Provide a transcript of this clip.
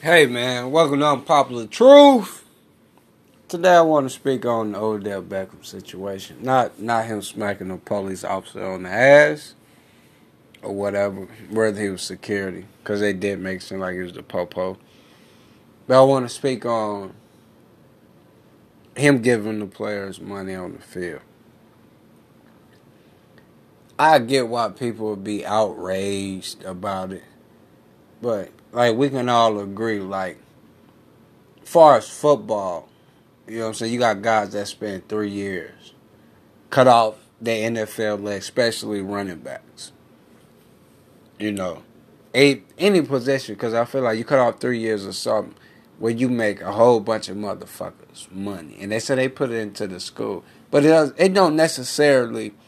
Hey man, welcome to Unpopular Truth. Today I want to speak on the Odell Beckham situation. Not not him smacking a police officer on the ass or whatever, whether he was security, because they did make it seem like he was the popo. But I want to speak on him giving the players money on the field. I get why people would be outraged about it, but like we can all agree, like, far as football, you know what I'm saying? You got guys that spend three years cut off their NFL leg, especially running backs. You know, a, any position, because I feel like you cut off three years or something where you make a whole bunch of motherfuckers money. And they say they put it into the school. But it, does, it don't necessarily –